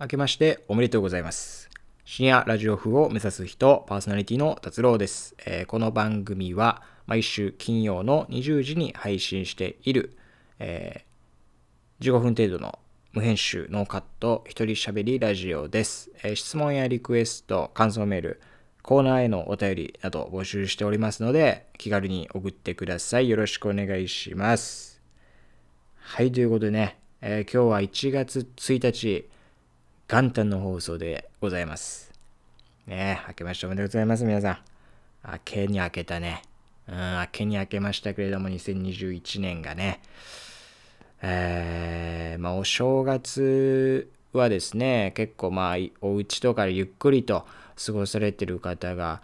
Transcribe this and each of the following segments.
明けましておめでとうございます。深夜ラジオ風を目指す人、パーソナリティの達郎です、えーこの番組は毎週金曜の20時に配信している、えー15分程度の無編集ノーカット一人喋りラジオです、えー質問やリクエスト、感想メール、コーナーへのお便りなど募集しておりますので気軽に送ってください。よろしくお願いします。はい、ということでね、えー今日は1月1日、元旦の放送でございます。ねえ、明けましておめでとうございます、皆さん。明けに明けたね。うん、明けに明けましたけれども、2021年がね。えー、まあ、お正月はですね、結構まあ、お家とかでゆっくりと過ごされてる方が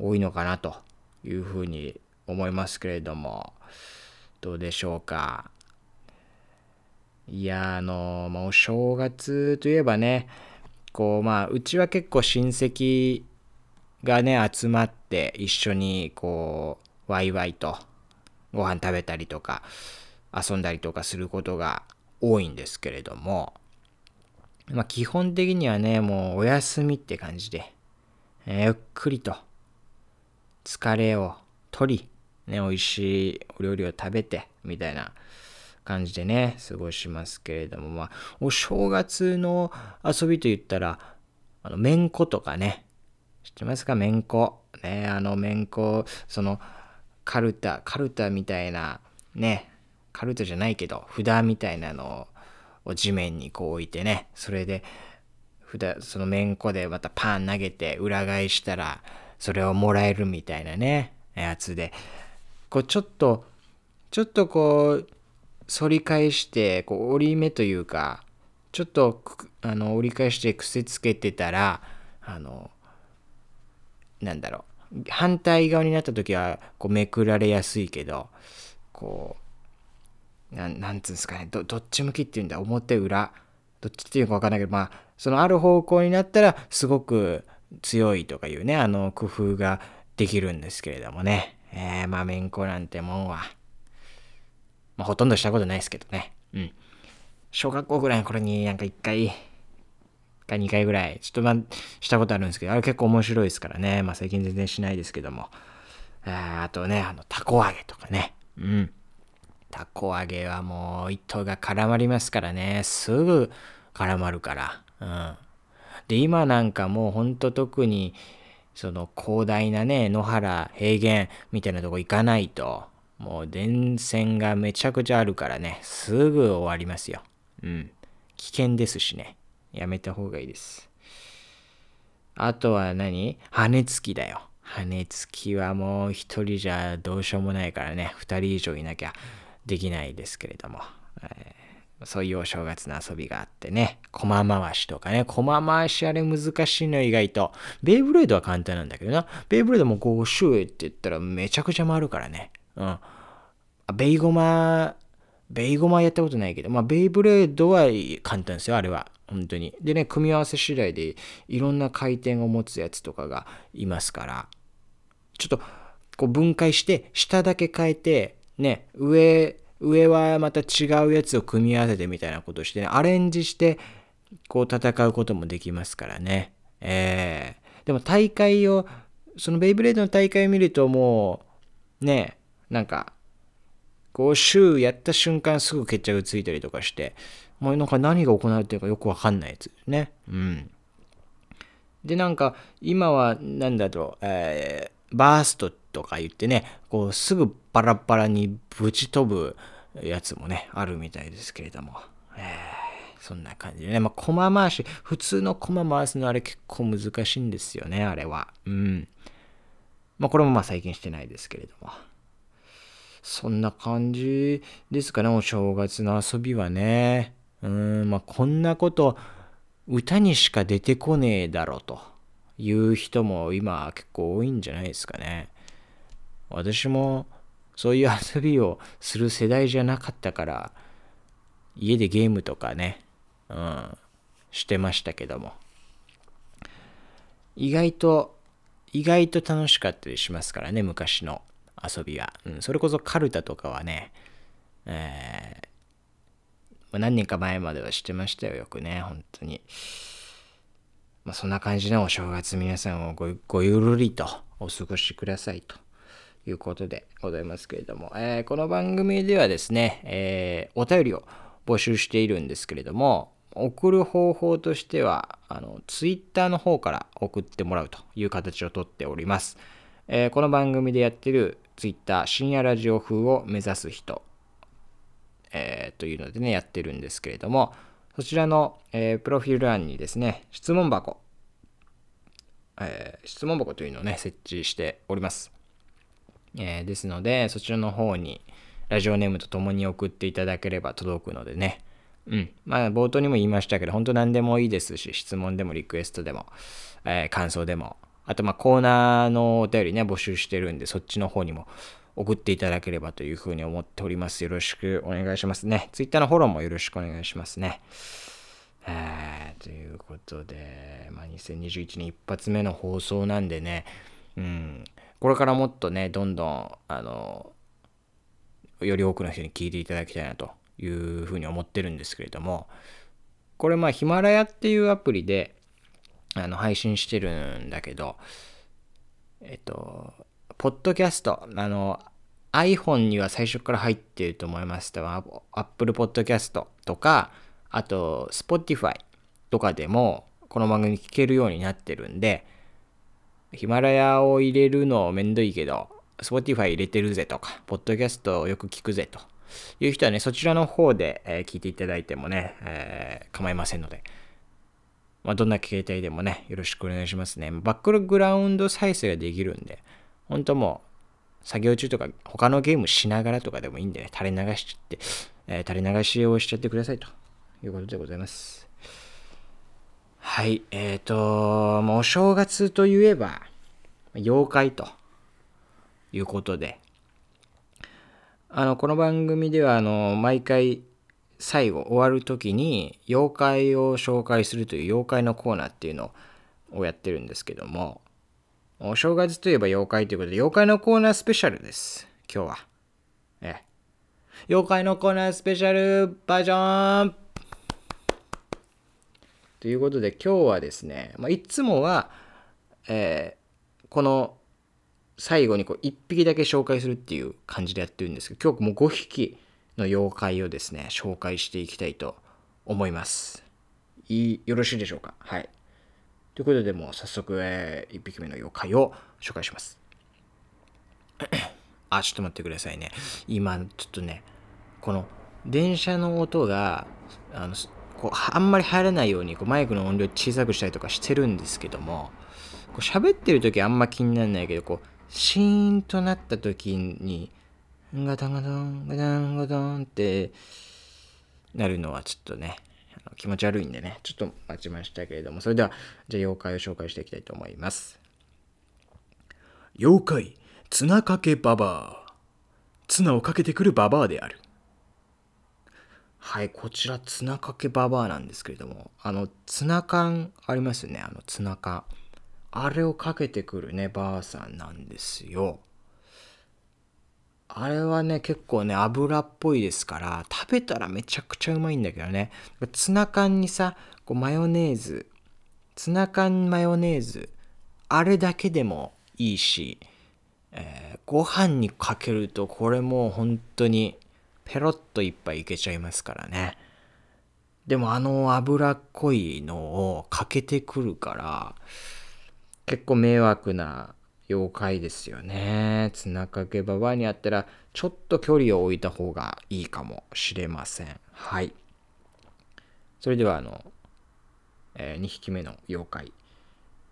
多いのかなというふうに思いますけれども、どうでしょうか。いやあのまあ、お正月といえばねこうまあうちは結構親戚がね集まって一緒にこうワイワイとご飯食べたりとか遊んだりとかすることが多いんですけれどもまあ基本的にはねもうお休みって感じで、えーゆっくりと疲れを取り、ね、美味しいお料理を食べてみたいな感じでね、過ごしますけれども、まあ、お正月の遊びと言ったら、あの、めんことかね、知ってますか？めんこ。ね、あの、めんこ、その、カルタ、カルタみたいな、ね、カルタじゃないけど、札みたいなのを地面にこう置いてね、それで、札、そのめんこでまたパン投げて裏返したら、それをもらえるみたいなね、やつで、こう、ちょっと、ちょっとこう、反り返してこう折り目というかちょっとあの折り返して癖つけてたらあのなんだろう。反対側になった時はこうめくられやすいけどこうななんつうんですかね。どどっち向きっていうんだ表裏。どっちっていうか分かんないけどまあそのある方向になったらすごく強いとかいうねあの工夫ができるんですけれどもね。えー、まあめんこなんてもんは。まあ、ほとんどしたことないですけどね。うん。小学校ぐらいの頃になんか1回か2回ぐらい、ちょっとまあ、したことあるんですけど、あれ結構面白いですからね。まあ最近全然しないですけども。ああとね、あの、たこ揚げとかね。うん。たこ揚げはもう糸が絡まりますからね。すぐ絡まるから。うん。で、今なんかもうほんと特に、その広大なね、野原、平原みたいなとこ行かないと、もう電線がめちゃくちゃあるからね、すぐ終わりますよ。うん。危険ですしね。やめた方がいいです。あとは何？羽根つきだよ。羽根つきはもう一人じゃどうしようもないからね、二人以上いなきゃできないですけれども。えーそういうお正月の遊びがあってね。駒回しとかね。駒回しあれ難しいの意外と。ベイブレードは簡単なんだけどな。ベイブレードもこうシューって言ったらめちゃくちゃ回るからね。うん。あベイゴマ、ベイゴマやったことないけど、まあ、ベイブレードは簡単ですよ、あれは。本当に。でね、組み合わせ次第でいろんな回転を持つやつとかがいますから、ちょっとこう分解して、下だけ変えて、ね、上、上はまた違うやつを組み合わせてみたいなことしてね、アレンジして、こう戦うこともできますからね。えー、でも大会を、そのベイブレードの大会を見るともう、ね、なんか、こう、シューやった瞬間すぐ決着ついたりとかして、もうなんか何が行われてるかよくわかんないやつですね。うん。で、なんか、今は、なんだろう、えー、バーストとか言ってね、こう、すぐバラバラにぶち飛ぶやつもね、あるみたいですけれども。えー、そんな感じでね。まあ、駒回し、普通の駒回すのあれ結構難しいんですよね、あれは。うん。まあ、これもまあ最近してないですけれども。そんな感じですかね、お正月の遊びはね。うん、まあこんなこと歌にしか出てこねえだろという人も今結構多いんじゃないですかね。私もそういう遊びをする世代じゃなかったから、家でゲームとかね、うん、してましたけども。意外と、意外と楽しかったりしますからね、昔の遊びは。うん、それこそカルタとかはね、えー何年か前まではしてましたよ、よくね、本当に。まあ、そんな感じのお正月皆さんをごごゆるりとお過ごしくださいということでございますけれども、えー、この番組ではですね、えー、お便りを募集しているんですけれども、送る方法としては、あの、ツイッターの方から送ってもらうという形をとっております。えー、この番組でやってるツイッター深夜ラジオ風を目指す人、えー、というのでね、やってるんですけれども、そちらの、えー、プロフィール欄にですね、質問箱、えー、質問箱というのをね、設置しております。えー、ですので、そちらの方にラジオネームとともに送っていただければ届くのでね、うん。まあ、冒頭にも言いましたけど、本当何でもいいですし、質問でもリクエストでも、えー、感想でも、あと、まあ、コーナーのお便りね、募集してるんで、そっちの方にも送っていただければというふうに思っております。よろしくお願いしますね。Twitter のフォローもよろしくお願いしますね。えー、ということで、まあ、2021年一発目の放送なんでね、うん、これからもっとね、どんどん、あの、より多くの人に聞いていただきたいなというふうに思ってるんですけれども、これまあヒマラヤっていうアプリであの配信してるんだけど、えっと、ポッドキャスト、あの、iPhone には最初から入ってると思いますと、Apple Podcast とか、あと Spotify とかでもこの番組聞けるようになってるんで、ヒマラヤを入れるのめんどいけど、Spotify 入れてるぜとか、ポッドキャストをよく聞くぜという人はね、そちらの方で、え、聞いていただいてもね、えー、構いませんので、まあ、どんな携帯でもね、よろしくお願いしますね。バックグラウンド再生ができるんで、本当もう、作業中とか他のゲームしながらとかでもいいんでね、垂れ流しちゃって、えー、垂れ流しをしちゃってくださいということでございます。はい、えっ、ー、と、もうお正月といえば、妖怪ということで、あの、この番組では、あの、毎回最後終わる時に妖怪を紹介するという妖怪のコーナーっていうのをやってるんですけども、お正月といえば妖怪ということで、妖怪のコーナースペシャルです。今日は。ええ。妖怪のコーナースペシャルバージョンということで今日はですね、まあ、いつもは、えー、この最後にこう1匹だけ紹介するっていう感じでやってるんですけど今日もう5匹の妖怪をですね紹介していきたいと思います。いよろしいでしょうか？はい。ということでもう早速、えー、1匹目の妖怪を紹介します。あちょっと待ってくださいね。今ちょっとねこの電車の音があのこうあんまり入らないようにこうマイクの音量小さくしたりとかしてるんですけどもこう喋ってる時あんま気にならないけどこうシーンとなった時にガタンガタンガタンガタンってなるのはちょっとね気持ち悪いんでねちょっと待ちましたけれどもそれではじゃあ妖怪を紹介していきたいと思います妖怪綱かけババア綱をかけてくるババアであるはい、こちら、ツナかけババアなんですけれども、あの、ツナ缶ありますよね、あの、ツナ缶。あれをかけてくるね、ばあさんなんですよ。あれはね、結構ね、油っぽいですから、食べたらめちゃくちゃうまいんだけどね。ツナ缶にさ、こうマヨネーズ、ツナ缶マヨネーズ、あれだけでもいいし、えー、ご飯にかけるとこれもう本当にペロッと一杯いけちゃいますからね。でもあの脂っこいのをかけてくるから、結構迷惑な妖怪ですよね。綱掛けババアにあったら、ちょっと距離を置いた方がいいかもしれません。はい。それでは、あの、えー、2匹目の妖怪、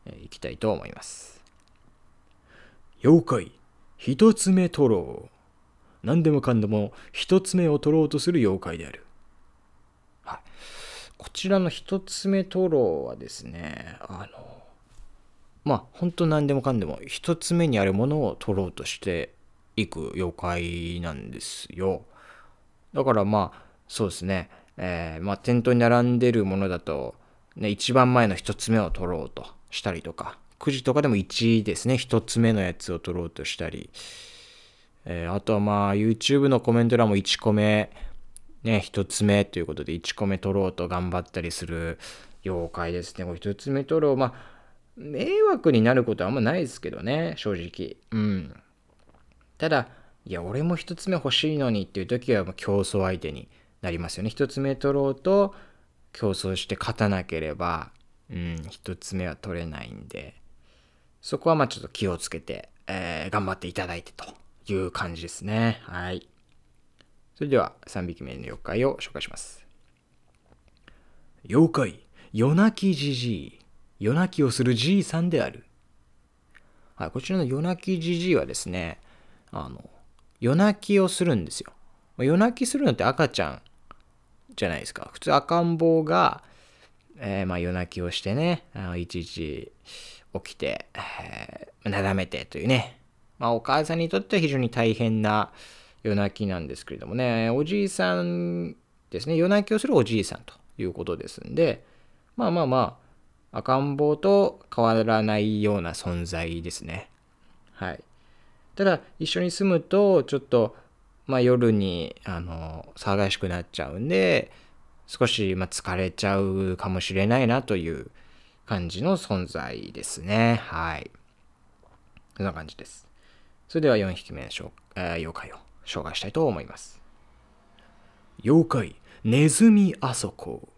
えー、いきたいと思います。妖怪、一つ目トロ何でもかんでも一つ目を取ろうとする妖怪である。はい。こちらの一つ目取ろうはですね、あの、まあ、本当何でもかんでも一つ目にあるものを取ろうとしていく妖怪なんですよ。だからまあ、そうですね、えー、まあ、店頭に並んでるものだと、ね、一番前の一つ目を取ろうとしたりとか、9時とかでも1ですね、一つ目のやつを取ろうとしたり、えー、あとはまあ YouTube のコメント欄も1個目ね、一つ目ということで1個目取ろうと頑張ったりする妖怪ですね。一つ目取ろう。まあ、迷惑になることはあんまないですけどね、正直。うん。ただ、いや、俺も一つ目欲しいのにっていう時は競争相手になりますよね。一つ目取ろうと競争して勝たなければ、うん、一つ目は取れないんで、そこはまあちょっと気をつけて、えー、頑張っていただいてという感じですね。はい。それでは3匹目の妖怪を紹介します。妖怪、夜泣きじじい。夜泣きをするじいさんである。はい、こちらの夜泣きじじいはですね、あの、夜泣きをするんですよ。夜泣きするのって赤ちゃんじゃないですか。普通赤ん坊が、えー、まあ夜泣きをしてね、いちいち起きて、えー、なだめてというね、まあお母さんにとっては非常に大変な夜泣きなんですけれどもね、おじいさんですね、夜泣きをするおじいさんということですんで、まあまあまあ、赤ん坊と変わらないような存在ですね。はい。ただ、一緒に住むと、ちょっと、まあ、夜にあの騒がしくなっちゃうんで少し、まあ、疲れちゃうかもしれないなという感じの存在ですね。はい。そんな感じです。それでは4匹目の、えー、妖怪を紹介したいと思います。妖怪ネズミあそこ。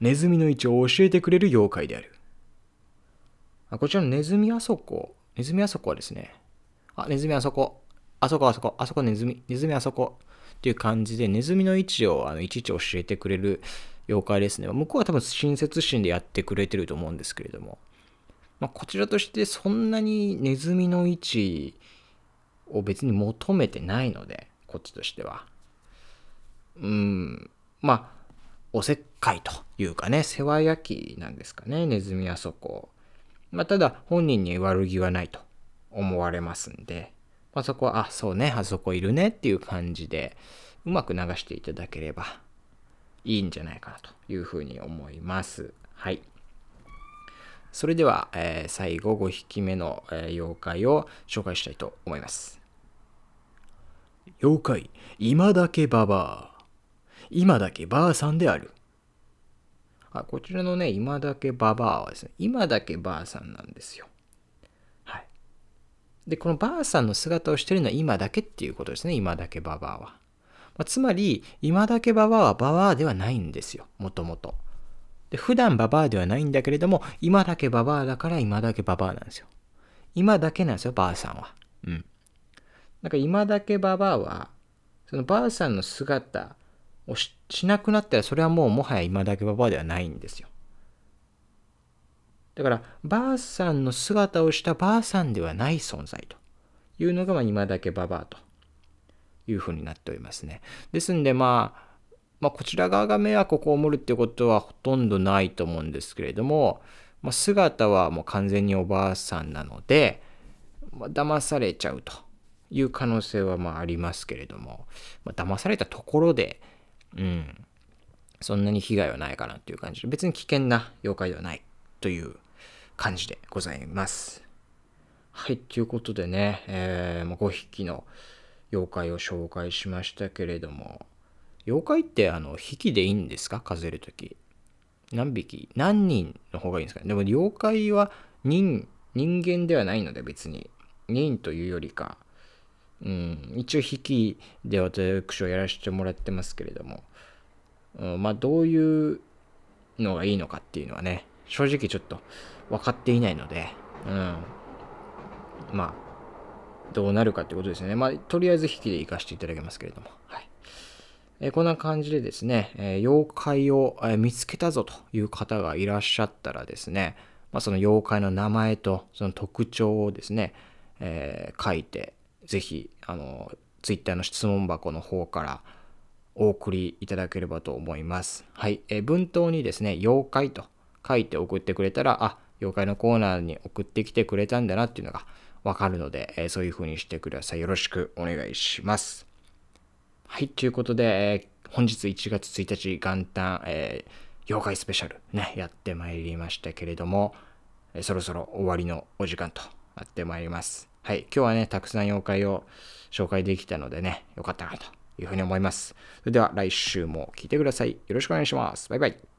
ネズミの位置を教えてくれる妖怪である。あこちらのネズミあそこ。ネズミあそこはですね。あネズミあそこ。あそこあそこ、あそこネズミ、ネズミあそこ。っていう感じで、ネズミの位置をあのいちいち教えてくれる妖怪ですね。向こうは多分親切心でやってくれてると思うんですけれども、まあ、こちらとしてそんなにネズミの位置を別に求めてないので、こっちとしては。うん、まあ、おせっかいというかね、世話焼きなんですかね、ネズミあそこ。まあ、ただ、本人に悪気はないと思われますんで、まあ、そこは、あ、そうね、あそこいるねっていう感じで、うまく流していただければいいんじゃないかなというふうに思います。はい。それでは、えー、最後5匹目の、えー、妖怪を紹介したいと思います。妖怪、今だけババア。今だけばあさんである。あこちらのね、今だけババアはですね、今だけばあさんなんですよ。はいで、このばあさんの姿をしてるのは今だけっていうことですね。今だけばばあは。まあ、つまり、今だけばばあはばばあではないんですよ。もともと。で、普段ばばあではないんだけれども、今だけばばあだから今だけばばあなんですよ。今だけなんですよ、ばあさんは。うん。なんか今だけばばあは、そのばあさんの姿をしなくなったら、それはもうもはや今だけばばあではないんですよ。だから、ばあさんの姿をしたばあさんではない存在というのが、まあ、今だけばばあというふうになっておりますね。ですんで、まあ、まあ、こちら側が迷惑を被るってことはほとんどないと思うんですけれども、まあ、姿はもう完全におばあさんなので、まあ、騙されちゃうという可能性はまあありますけれども、まあ、騙されたところで、うん、そんなに被害はないかなっていう感じで、別に危険な妖怪ではないという感じでございます。はい、ということでね、えー、5匹の妖怪を紹介しましたけれども、妖怪ってあの匹でいいんですか？数えるとき。何匹？何人の方がいいんですかね？でも妖怪は人、人間ではないので別に。人というよりか、うん、一応匹で私をやらせてもらってますけれども、うん、まあどういうのがいいのかっていうのはね、正直ちょっと分かっていないので、うん。まあ、どうなるかってことですね。まあ、とりあえず引きで行かせていただきますけれども。はい。えー、こんな感じでですね、えー、妖怪を、えー、見つけたぞという方がいらっしゃったらですね、まあ、その妖怪の名前とその特徴をですね、え書いて、ぜひ、あの、Twitter の質問箱の方からお送りいただければと思います。はい。え文頭にですね、妖怪と書いて送ってくれたら、あ、妖怪のコーナーに送ってきてくれたんだなっていうのがわかるので、えー、そういう風にしてください。よろしくお願いします。はい、ということで、えー、本日1月1日元旦、え、妖怪スペシャルね、やってまいりましたけれども、えそろそろ終わりのお時間となってまいります。はい、今日はね、たくさん妖怪を紹介できたのでね、よかったなというふうに思います。それでは来週も聞いてください。よろしくお願いします。バイバイ。